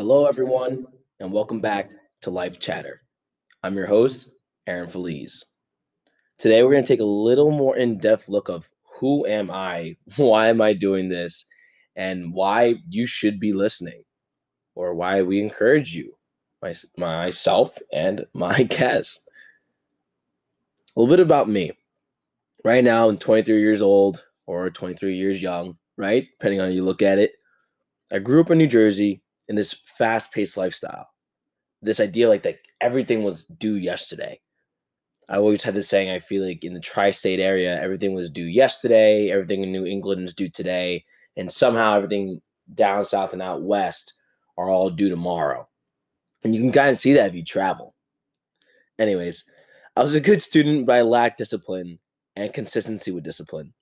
Hello, everyone, and welcome back to Life Chatter. I'm your host, Aaron Feliz. Today, we're going to take a little more in depth look of who am I, why am I doing this, and why you should be listening, or why we encourage you, my, myself and my guests. A little bit about me. Right now, I'm 23 years old or 23 years young, right? Depending on how you look at it. I grew up in New Jersey in this fast paced lifestyle. This idea like that everything was due yesterday. I always had this saying, I feel like in the tri state area, everything was due yesterday, everything in New England is due today, and somehow everything down south and out west are all due tomorrow. And you can kind of see that if you travel. Anyways, I was a good student, but I lacked discipline and consistency with discipline.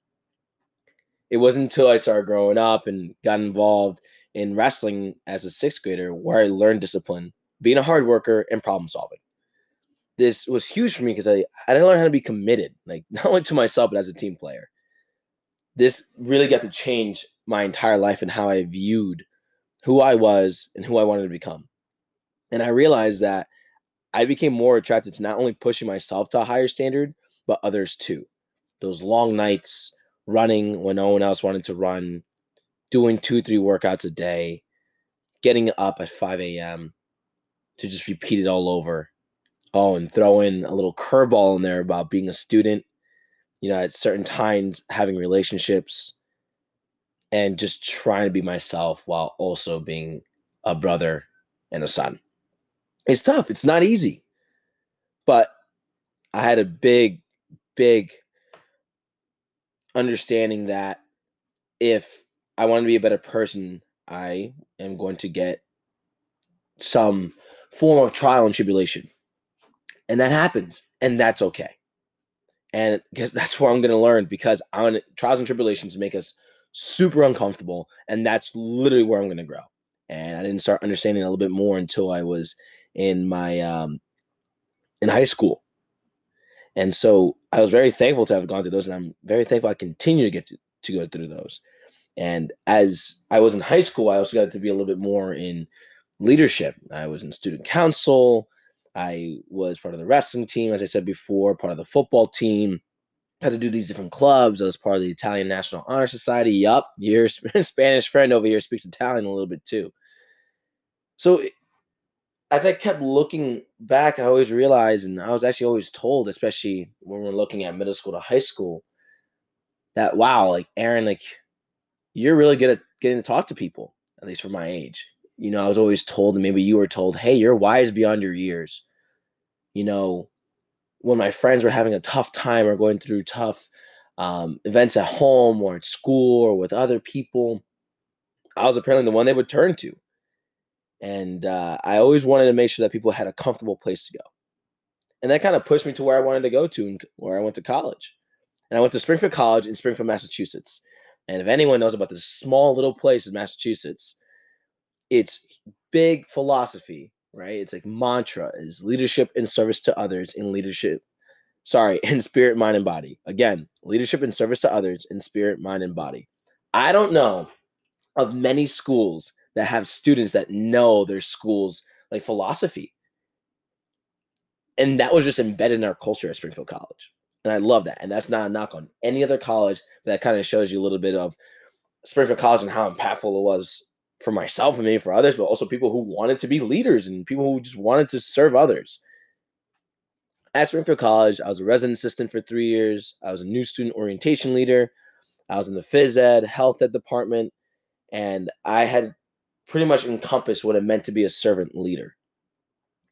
It wasn't until I started growing up and got involved in wrestling as a sixth grader where I learned discipline, being a hard worker, and problem solving. This was huge for me because I, I didn't learn how to be committed, like not only to myself, but as a team player. This really got to change my entire life and how I viewed who I was and who I wanted to become. And I realized that I became more attracted to not only pushing myself to a higher standard, but others too. Those long nights running when no one else wanted to run, doing two, three workouts a day, getting up at 5 a.m. to just repeat it all over. Oh, and throw in a little curveball in there about being a student, you know, at certain times having relationships and just trying to be myself while also being a brother and a son. It's tough. It's not easy. But I had a big, big understanding that if I want to be a better person, I am going to get some form of trial and tribulation. And that happens, and that's okay. And that's where I'm going to learn because on trials and tribulations make us super uncomfortable, and that's literally where I'm going to grow. And I didn't start understanding a little bit more until I was in my um, in high school. And so I was very thankful to have gone through those, and I'm very thankful I continue to get to, to go through those. And as I was in high school, I also got to be a little bit more in leadership. I was in student council. I was part of the wrestling team, as I said before, part of the football team. Had to do these different clubs. I was part of the Italian National Honor Society. Yup, your Spanish friend over here speaks Italian a little bit too. So as I kept looking back, I always realized, and I was actually always told, especially when we're looking at middle school to high school, that wow, like Aaron, like you're really good at getting to talk to people, at least for my age. You know, I was always told, and maybe you were told, hey, you're wise beyond your years. You know, when my friends were having a tough time or going through tough um, events at home or at school or with other people, I was apparently the one they would turn to. And uh, I always wanted to make sure that people had a comfortable place to go. And that kind of pushed me to where I wanted to go to and where I went to college. And I went to Springfield College in Springfield, Massachusetts. And if anyone knows about this small little place in Massachusetts, it's big philosophy, right? It's like mantra is leadership in service to others in leadership. Sorry, in spirit, mind, and body. Again, leadership in service to others in spirit, mind, and body. I don't know of many schools that have students that know their school's like philosophy. And that was just embedded in our culture at Springfield College. And I love that. And that's not a knock on any other college, but that kind of shows you a little bit of Springfield College and how impactful it was for myself and maybe for others, but also people who wanted to be leaders and people who just wanted to serve others. At Springfield College, I was a resident assistant for three years. I was a new student orientation leader. I was in the phys ed, health ed department, and I had pretty much encompassed what it meant to be a servant leader.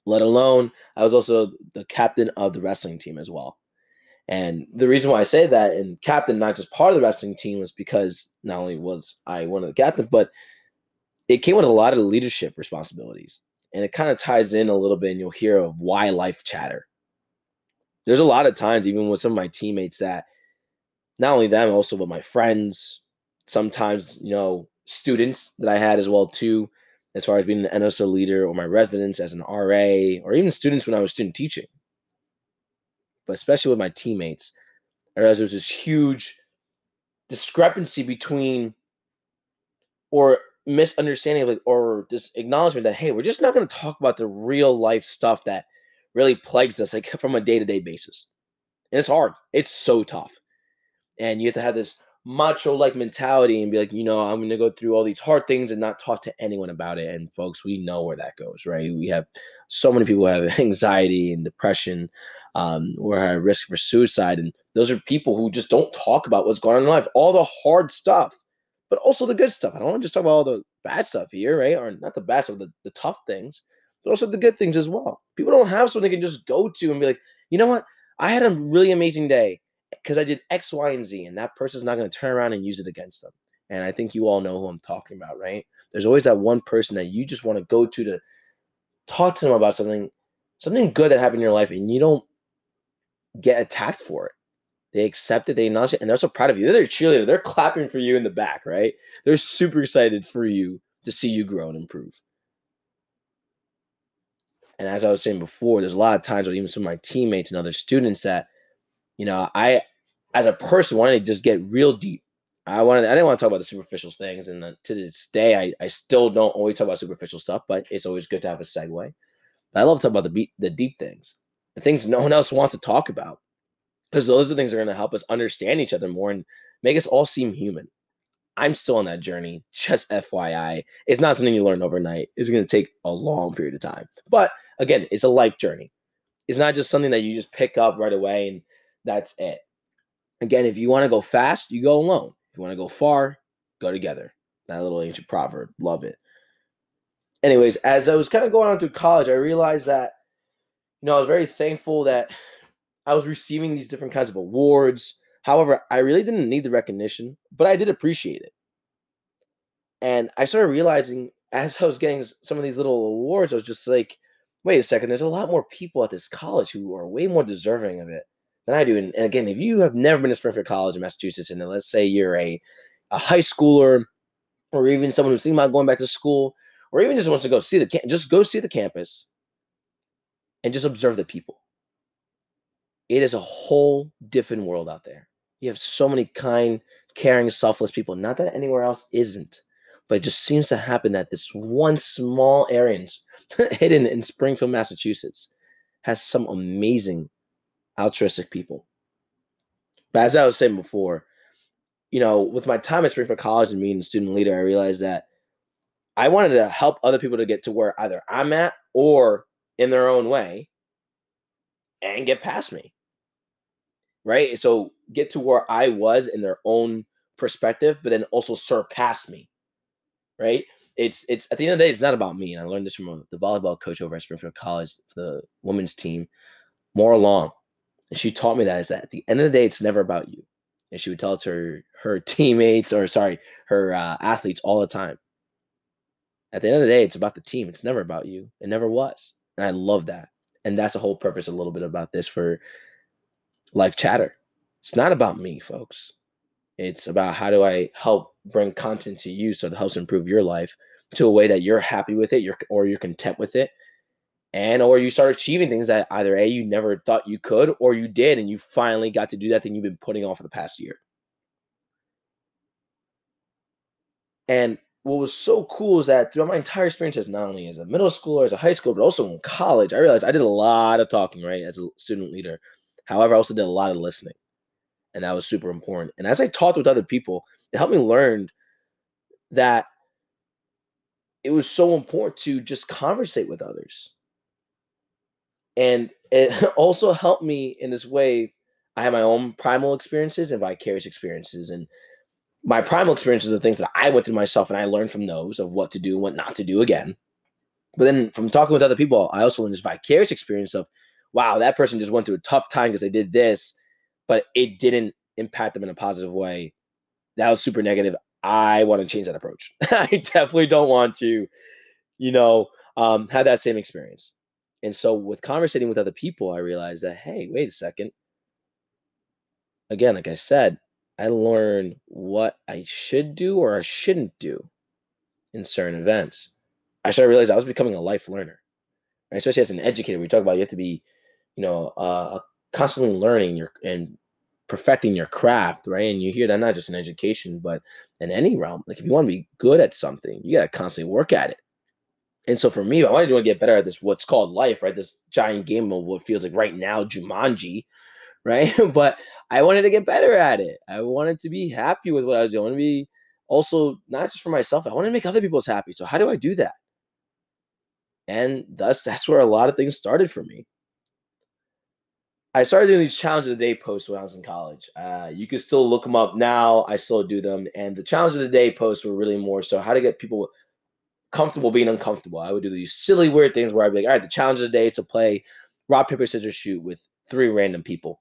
Let alone, I was also the captain of the wrestling team as well. And the reason why I say that and captain, not just part of the wrestling team, was because not only was I one of the captains, but it came with a lot of leadership responsibilities. And it kind of ties in a little bit, and you'll hear of why life chatter. There's a lot of times, even with some of my teammates, that not only them, also with my friends, sometimes, you know, students that I had as well, too, as far as being an NSO leader or my residents as an RA, or even students when I was student teaching but especially with my teammates, I realized there was this huge discrepancy between, or misunderstanding of like or this acknowledgement that hey, we're just not going to talk about the real life stuff that really plagues us like from a day to day basis. And it's hard. It's so tough. And you have to have this macho like mentality and be like, you know, I'm going to go through all these hard things and not talk to anyone about it. And folks, we know where that goes, right? We have so many people have anxiety and depression, um, or at risk for suicide. And those are people who just don't talk about what's going on in life, all the hard stuff, but also the good stuff. I don't want to just talk about all the bad stuff here, right? Or not the bad stuff, the, the tough things, but also the good things as well. People don't have something they can just go to and be like, you know what? I had a really amazing day because I did X, Y, and Z, and that person's not going to turn around and use it against them. And I think you all know who I'm talking about, right? There's always that one person that you just want to go to to talk to them about something, something good that happened in your life, and you don't get attacked for it. They accept it, they acknowledge it, and they're so proud of you. They're their cheerleader. They're clapping for you in the back, right? They're super excited for you to see you grow and improve. And as I was saying before, there's a lot of times with even some of my teammates and other students that, you know, I, as a person, wanted to just get real deep. I wanted, I didn't want to talk about the superficial things, and the, to this day, I, I still don't always talk about superficial stuff, but it's always good to have a segue. But I love to talk about the the deep things, the things no one else wants to talk about, because those are things that are going to help us understand each other more and make us all seem human. I'm still on that journey. Just FYI, it's not something you learn overnight. It's going to take a long period of time, but again, it's a life journey. It's not just something that you just pick up right away and that's it. Again, if you want to go fast, you go alone. If you want to go far, go together. That little ancient proverb. Love it. Anyways, as I was kind of going on through college, I realized that, you know, I was very thankful that I was receiving these different kinds of awards. However, I really didn't need the recognition, but I did appreciate it. And I started realizing as I was getting some of these little awards, I was just like, wait a second, there's a lot more people at this college who are way more deserving of it than I do. And, and again, if you have never been to Springfield College in Massachusetts, and let's say you're a, a high schooler or even someone who's thinking about going back to school, or even just wants to go see the just go see the campus and just observe the people. It is a whole different world out there. You have so many kind, caring, selfless people. Not that anywhere else isn't, but it just seems to happen that this one small area hidden in Springfield, Massachusetts, has some amazing altruistic people. But as I was saying before, you know, with my time at Springfield College and being a student leader, I realized that I wanted to help other people to get to where either I'm at or in their own way and get past me. Right? So get to where I was in their own perspective, but then also surpass me. Right? it's it's at the end of the day, it's not about me. And I learned this from the volleyball coach over at Springfield College, the women's team, More Long. And she taught me that is that at the end of the day, it's never about you. And she would tell it to her, her teammates or sorry, her uh, athletes all the time. At the end of the day, it's about the team. It's never about you. It never was. And I love that. And that's the whole purpose a little bit about this for life chatter. It's not about me, folks. It's about how do I help bring content to you so it helps improve your life to a way that you're happy with it, you're or you're content with it, and or you start achieving things that either a you never thought you could or you did and you finally got to do that thing you've been putting off for the past year. And what was so cool is that throughout my entire experiences, not only as a middle schooler, as a high school, but also in college, I realized I did a lot of talking, right, as a student leader. However, I also did a lot of listening and that was super important. And as I talked with other people, it helped me learn that it was so important to just conversate with others. And it also helped me in this way. I have my own primal experiences and vicarious experiences. And my primal experiences are things that I went through myself and I learned from those of what to do and what not to do again. But then from talking with other people, I also learned this vicarious experience of, wow, that person just went through a tough time because they did this but it didn't impact them in a positive way. That was super negative. I want to change that approach. I definitely don't want to, you know, um, have that same experience. And so with conversating with other people, I realized that, hey, wait a second. Again, like I said, I learned what I should do or I shouldn't do in certain events. I started realizing I was becoming a life learner, especially as an educator. We talk about you have to be, you know, uh, constantly learning your and perfecting your craft, right? And you hear that not just in education, but in any realm. Like if you want to be good at something, you got to constantly work at it. And so for me, I wanted to get better at this, what's called life, right? This giant game of what feels like right now Jumanji, right? but I wanted to get better at it. I wanted to be happy with what I was doing. I to be also not just for myself. I want to make other people's happy. So how do I do that? And thus, that's where a lot of things started for me. I started doing these challenge of the day posts when I was in college. Uh, you can still look them up now. I still do them, and the challenge of the day posts were really more so how to get people comfortable being uncomfortable. I would do these silly, weird things where I'd be like, all right, the challenge of the day is to play rock, paper, scissors, shoot with three random people,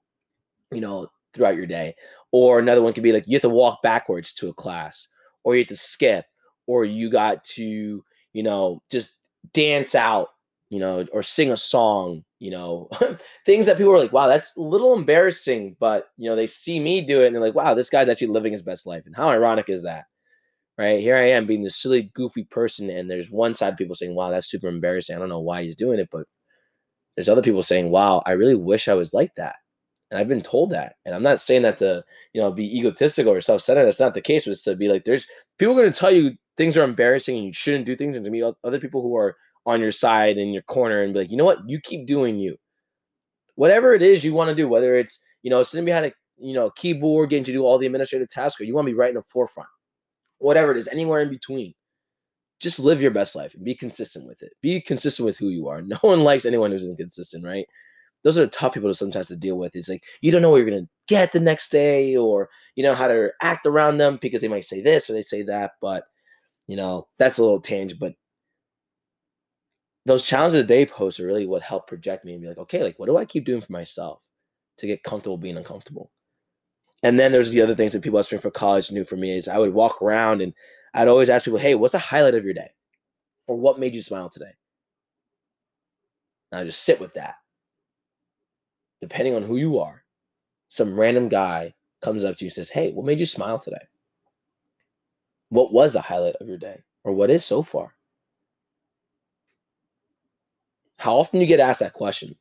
you know, throughout your day. Or another one could be like, you have to walk backwards to a class, or you have to skip, or you got to, you know, just dance out, you know, or sing a song, you know, things that people are like, wow, that's a little embarrassing, but, you know, they see me do it and they're like, wow, this guy's actually living his best life. And how ironic is that? Right? Here I am being this silly, goofy person, and there's one side of people saying, "Wow, that's super embarrassing." I don't know why he's doing it, but there's other people saying, "Wow, I really wish I was like that." And I've been told that, and I'm not saying that to you know be egotistical or self-centered. That's not the case. But it's to be like, there's people going to tell you things are embarrassing and you shouldn't do things, and to me, other people who are on your side in your corner and be like, you know what, you keep doing you. Whatever it is you want to do, whether it's you know sitting behind a you know keyboard, getting to do all the administrative tasks, or you want to be right in the forefront whatever it is, anywhere in between. Just live your best life and be consistent with it. Be consistent with who you are. No one likes anyone who's inconsistent, right? Those are tough people to sometimes to deal with. It's like you don't know what you're gonna get the next day, or you know how to act around them because they might say this or they say that. But you know that's a little tangent. But those challenge of the day posts are really what help project me and be like, okay, like what do I keep doing for myself to get comfortable being uncomfortable? And then there's the other things that people asking for college knew for me is I would walk around and I'd always ask people, hey, what's the highlight of your day? Or what made you smile today? And I just sit with that. Depending on who you are, some random guy comes up to you and says, hey, what made you smile today? What was the highlight of your day? Or what is so far? How often do you get asked that question?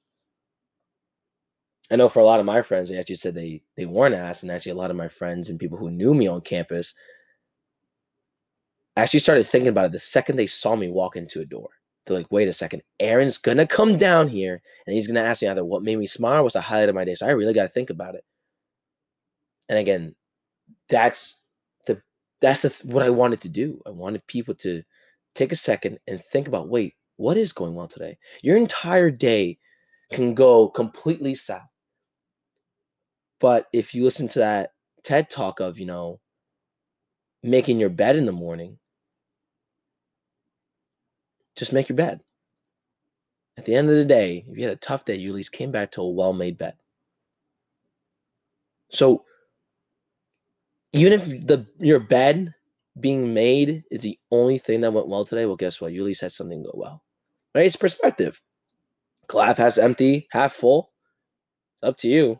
I know for a lot of my friends, they actually said they they weren't asked, and actually a lot of my friends and people who knew me on campus actually started thinking about it the second they saw me walk into a door. They're like, wait a second, Aaron's gonna come down here and he's gonna ask me either what made me smile or what's the highlight of my day. So I really gotta think about it. And again, that's the that's the, what I wanted to do. I wanted people to take a second and think about, wait, what is going well today? Your entire day can go completely south. But if you listen to that TED talk of, you know, making your bed in the morning, just make your bed. At the end of the day, if you had a tough day, you at least came back to a well made bed. So even if the your bed being made is the only thing that went well today, well, guess what? You at least had something go well. Right? It's perspective. Glass half empty, half full. It's up to you.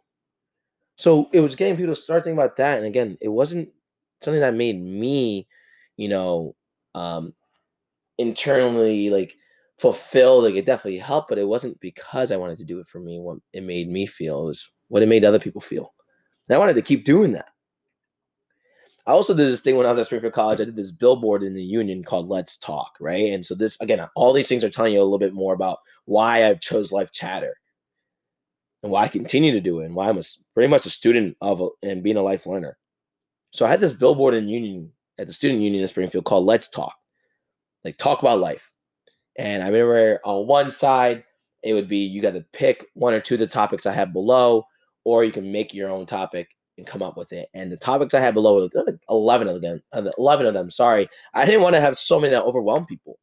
So it was getting people to start thinking about that. And again, it wasn't something that made me, you know, um, internally like fulfilled. Like it definitely helped, but it wasn't because I wanted to do it for me. What it made me feel it was what it made other people feel. And I wanted to keep doing that. I also did this thing when I was at Springfield College. I did this billboard in the union called Let's Talk, right? And so this again, all these things are telling you a little bit more about why I chose Life Chatter and why I continue to do it and why I'm a, pretty much a student of a, and being a life learner. So I had this billboard in Union at the student union in Springfield called Let's Talk, like talk about life. And I remember on one side it would be you got to pick one or two of the topics I have below, or you can make your own topic and come up with it. And the topics I had below, eleven of them, uh, eleven of them. Sorry, I didn't want to have so many that overwhelm people.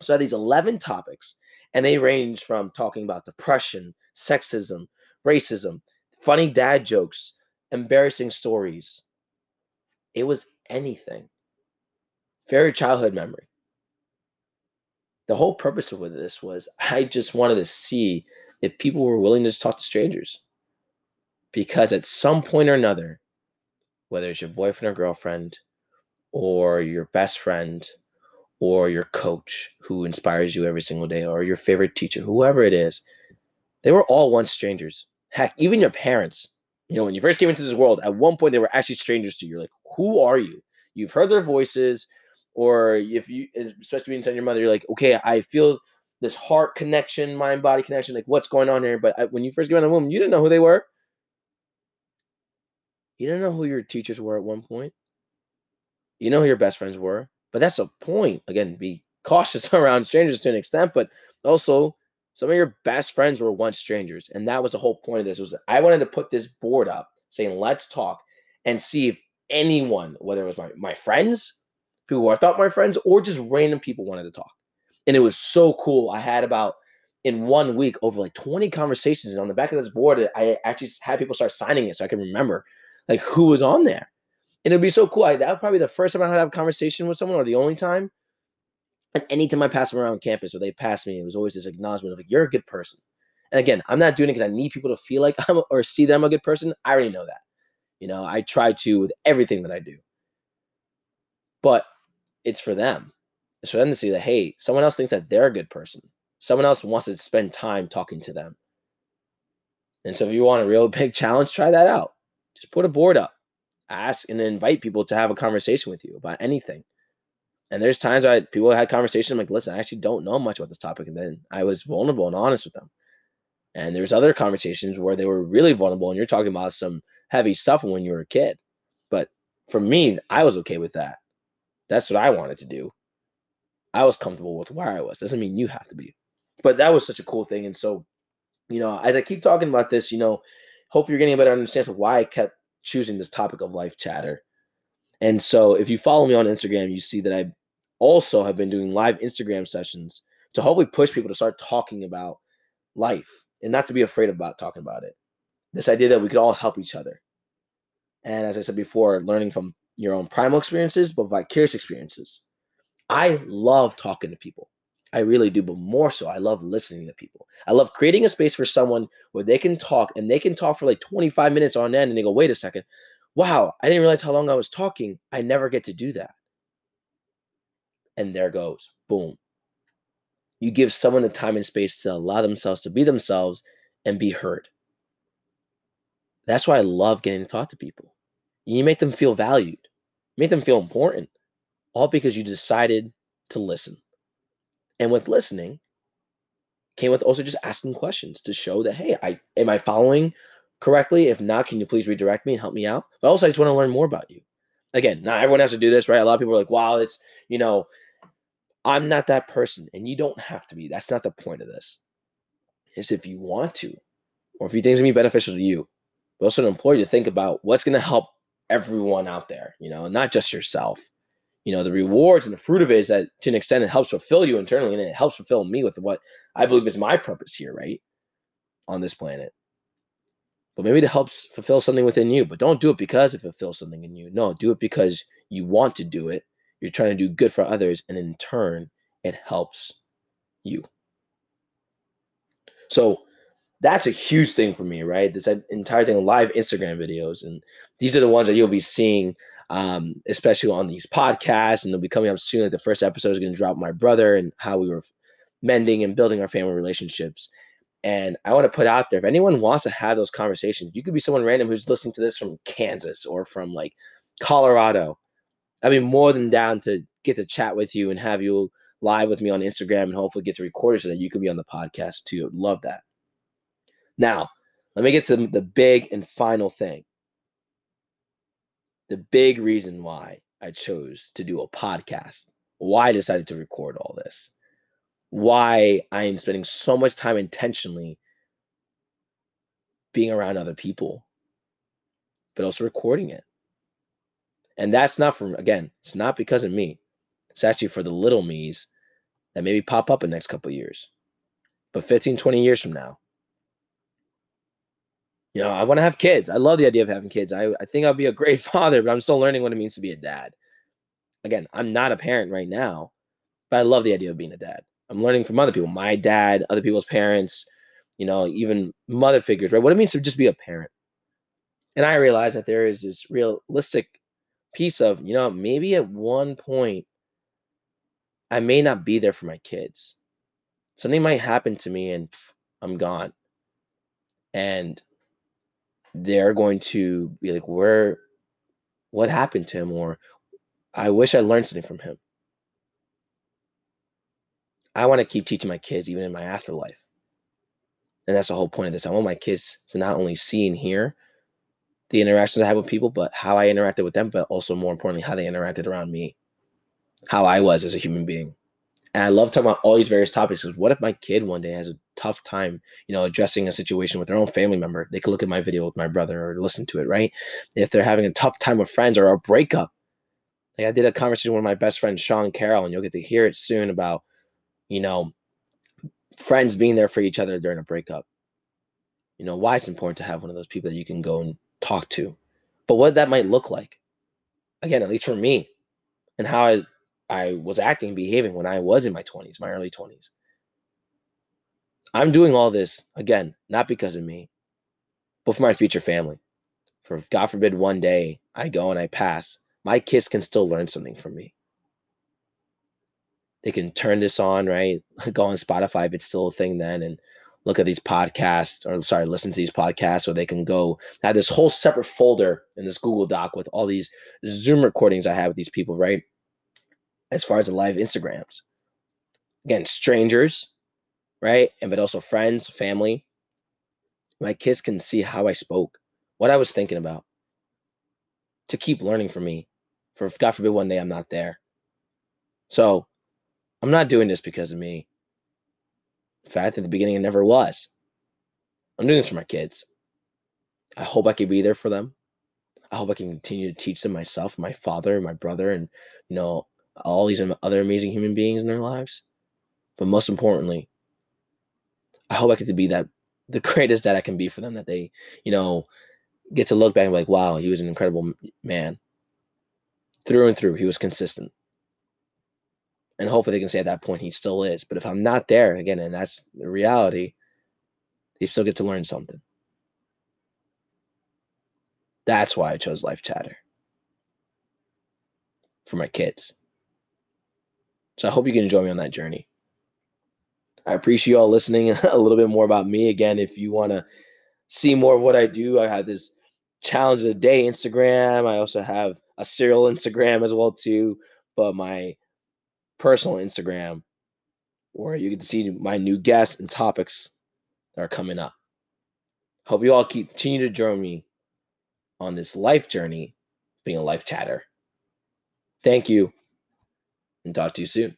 So I had these eleven topics, and they range from talking about depression, sexism, racism, funny dad jokes, embarrassing stories. It was anything. Very childhood memory. The whole purpose of this was I just wanted to see if people were willing to just talk to strangers. Because at some point or another, whether it's your boyfriend or girlfriend, or your best friend, or your coach who inspires you every single day, or your favorite teacher, whoever it is, they were all once strangers. Heck, even your parents You know, when you first came into this world, at one point they were actually strangers to you. You're like, who are you? You've heard their voices, or if you, especially being your mother, you're like, okay, I feel this heart connection, mind body connection, like what's going on here. But I, when you first came in the womb, you didn't know who they were. You didn't know who your teachers were at one point. You know who your best friends were. But that's a point. Again, be cautious around strangers to an extent, but also some of your best friends were once strangers. And that was the whole point of this was I wanted to put this board up saying, let's talk and see if anyone, whether it was my, my friends, people who I thought my friends, or just random people wanted to talk. And it was so cool. I had about in one week over like 20 conversations. And on the back of this board, I actually had people start signing it so I can remember like who was on there. And it'd be so cool. I, that was probably the first time I had a conversation with someone or the only time. And anytime I pass them around campus or they pass me, it was always this acknowledgement of like, you're a good person. And again, I'm not doing it because I need people to feel like I'm or see that I'm a good person. I already know that. You know, I try to with everything that I do. But it's for them. It's for them to see that, hey, someone else thinks that they're a good person. Someone else wants to spend time talking to them. And so if you want a real big challenge, try that out. Just put a board up, ask and invite people to have a conversation with you about anything. And there's times I people had conversations. I'm like, listen, I actually don't know much about this topic, and then I was vulnerable and honest with them. And there's other conversations where they were really vulnerable, and you're talking about some heavy stuff when you were a kid. But for me, I was okay with that. That's what I wanted to do. I was comfortable with where I was. Doesn't mean you have to be. But that was such a cool thing. And so, you know, as I keep talking about this, you know, hopefully you're getting a better understanding of why I kept choosing this topic of life chatter. And so if you follow me on Instagram, you see that I also have been doing live Instagram sessions to hopefully push people to start talking about life and not to be afraid about talking about it. This idea that we could all help each other. And as I said before, learning from your own primal experiences, but vicarious experiences. I love talking to people. I really do, but more so, I love listening to people. I love creating a space for someone where they can talk and they can talk for like 25 minutes on end and they go, wait a second. Wow, I didn't realize how long I was talking. I never get to do that and there goes. Boom. You give someone the time and space to allow themselves to be themselves and be heard. That's why I love getting to talk to people. You make them feel valued, make them feel important, all because you decided to listen. And with listening, came with also just asking questions to show that hey, I am I following correctly? If not, can you please redirect me and help me out? But also, I just want to learn more about you. Again, not everyone has to do this, right? A lot of people are like, wow, it's you know, I'm not that person, and you don't have to be. That's not the point of this. Is if you want to, or if you think it's gonna be beneficial to you, but also to employ you to think about what's gonna help everyone out there, you know, not just yourself. You know, the rewards and the fruit of it is that to an extent it helps fulfill you internally, and it helps fulfill me with what I believe is my purpose here, right, on this planet. But maybe it helps fulfill something within you. But don't do it because it fulfills something in you. No, do it because you want to do it you're trying to do good for others, and in turn, it helps you. So that's a huge thing for me, right? This entire thing, live Instagram videos, and these are the ones that you'll be seeing, um, especially on these podcasts, and they'll be coming up soon. Like the first episode is going to drop my brother and how we were mending and building our family relationships. And I want to put out there if anyone wants to have those conversations, you could be someone random who's listening to this from Kansas or from like Colorado I'd be more than down to get to chat with you and have you live with me on Instagram and hopefully get to record it so that you can be on the podcast too. Love that. Now, let me get to the big and final thing. The big reason why I chose to do a podcast, why I decided to record all this, why I am spending so much time intentionally being around other people, but also recording it. And that's not from, again, it's not because of me. It's actually for the little me's that maybe pop up in the next couple years. But 15, 20 years from now, you know, I want to have kids. I love the idea of having kids. I, I think I'll be a great father, but I'm still learning what it means to be a dad. Again, I'm not a parent right now, but I love the idea of being a dad. I'm learning from other people, my dad, other people's parents, you know, even mother figures, right? What it means to just be a parent. And I realize that there is this realistic piece of, you know, maybe at one point I may not be there for my kids. Something might happen to me and I'm gone. And they're going to be like, where, what happened to him? Or I wish I learned something from him. I want to keep teaching my kids even in my afterlife. And that's the whole point of this. I want my kids to not only see and hear the interactions I have with people, but how I interacted with them, but also more importantly, how they interacted around me, how I was as a human being. And I love talking about all these various topics. Because what if my kid one day has a tough time, you know, addressing a situation with their own family member? They could look at my video with my brother or listen to it, right? If they're having a tough time with friends or a breakup, like I did a conversation with my best friends, Sean Carroll, and you'll get to hear it soon about, you know, friends being there for each other during a breakup. You know, why it's important to have one of those people that you can go and talk to. But what that might look like, again, at least for me, and how I I was acting and behaving when I was in my 20s, my early 20s. I'm doing all this, again, not because of me, but for my future family. For God forbid one day I go and I pass, my kids can still learn something from me. They can turn this on, right? Go on Spotify if it's still a thing then and look at these podcasts or sorry, listen to these podcasts, or they can go I have this whole separate folder in this Google Doc with all these Zoom recordings I have with these people, right? as far as the live Instagrams. Again, strangers, right? And but also friends, family. My kids can see how I spoke, what I was thinking about, to keep learning from me. For God forbid one day I'm not there. So I'm not doing this because of me. Fact, at the beginning, it never was. I'm doing this for my kids. I hope I can be there for them. I hope I can continue to teach them myself, my father, my brother, and you know, all these other amazing human beings in their lives. But most importantly, I hope I get to be that the greatest dad I can be for them. That they, you know, get to look back and be like, wow, he was an incredible man. Through and through, he was consistent. And hopefully they can say at that point he still is. But if I'm not there, again, and that's the reality, they still get to learn something. That's why I chose Life Chatter. For my kids. So I hope you can join me on that journey. I appreciate you all listening a little bit more about me. Again, if you want to see more of what I do, I have this challenge of the day Instagram. I also have a serial Instagram as well too, but my personal Instagram where you get to see my new guests and topics that are coming up. Hope you all keep continue to join me on this life journey being a life chatter. Thank you and talk to you soon.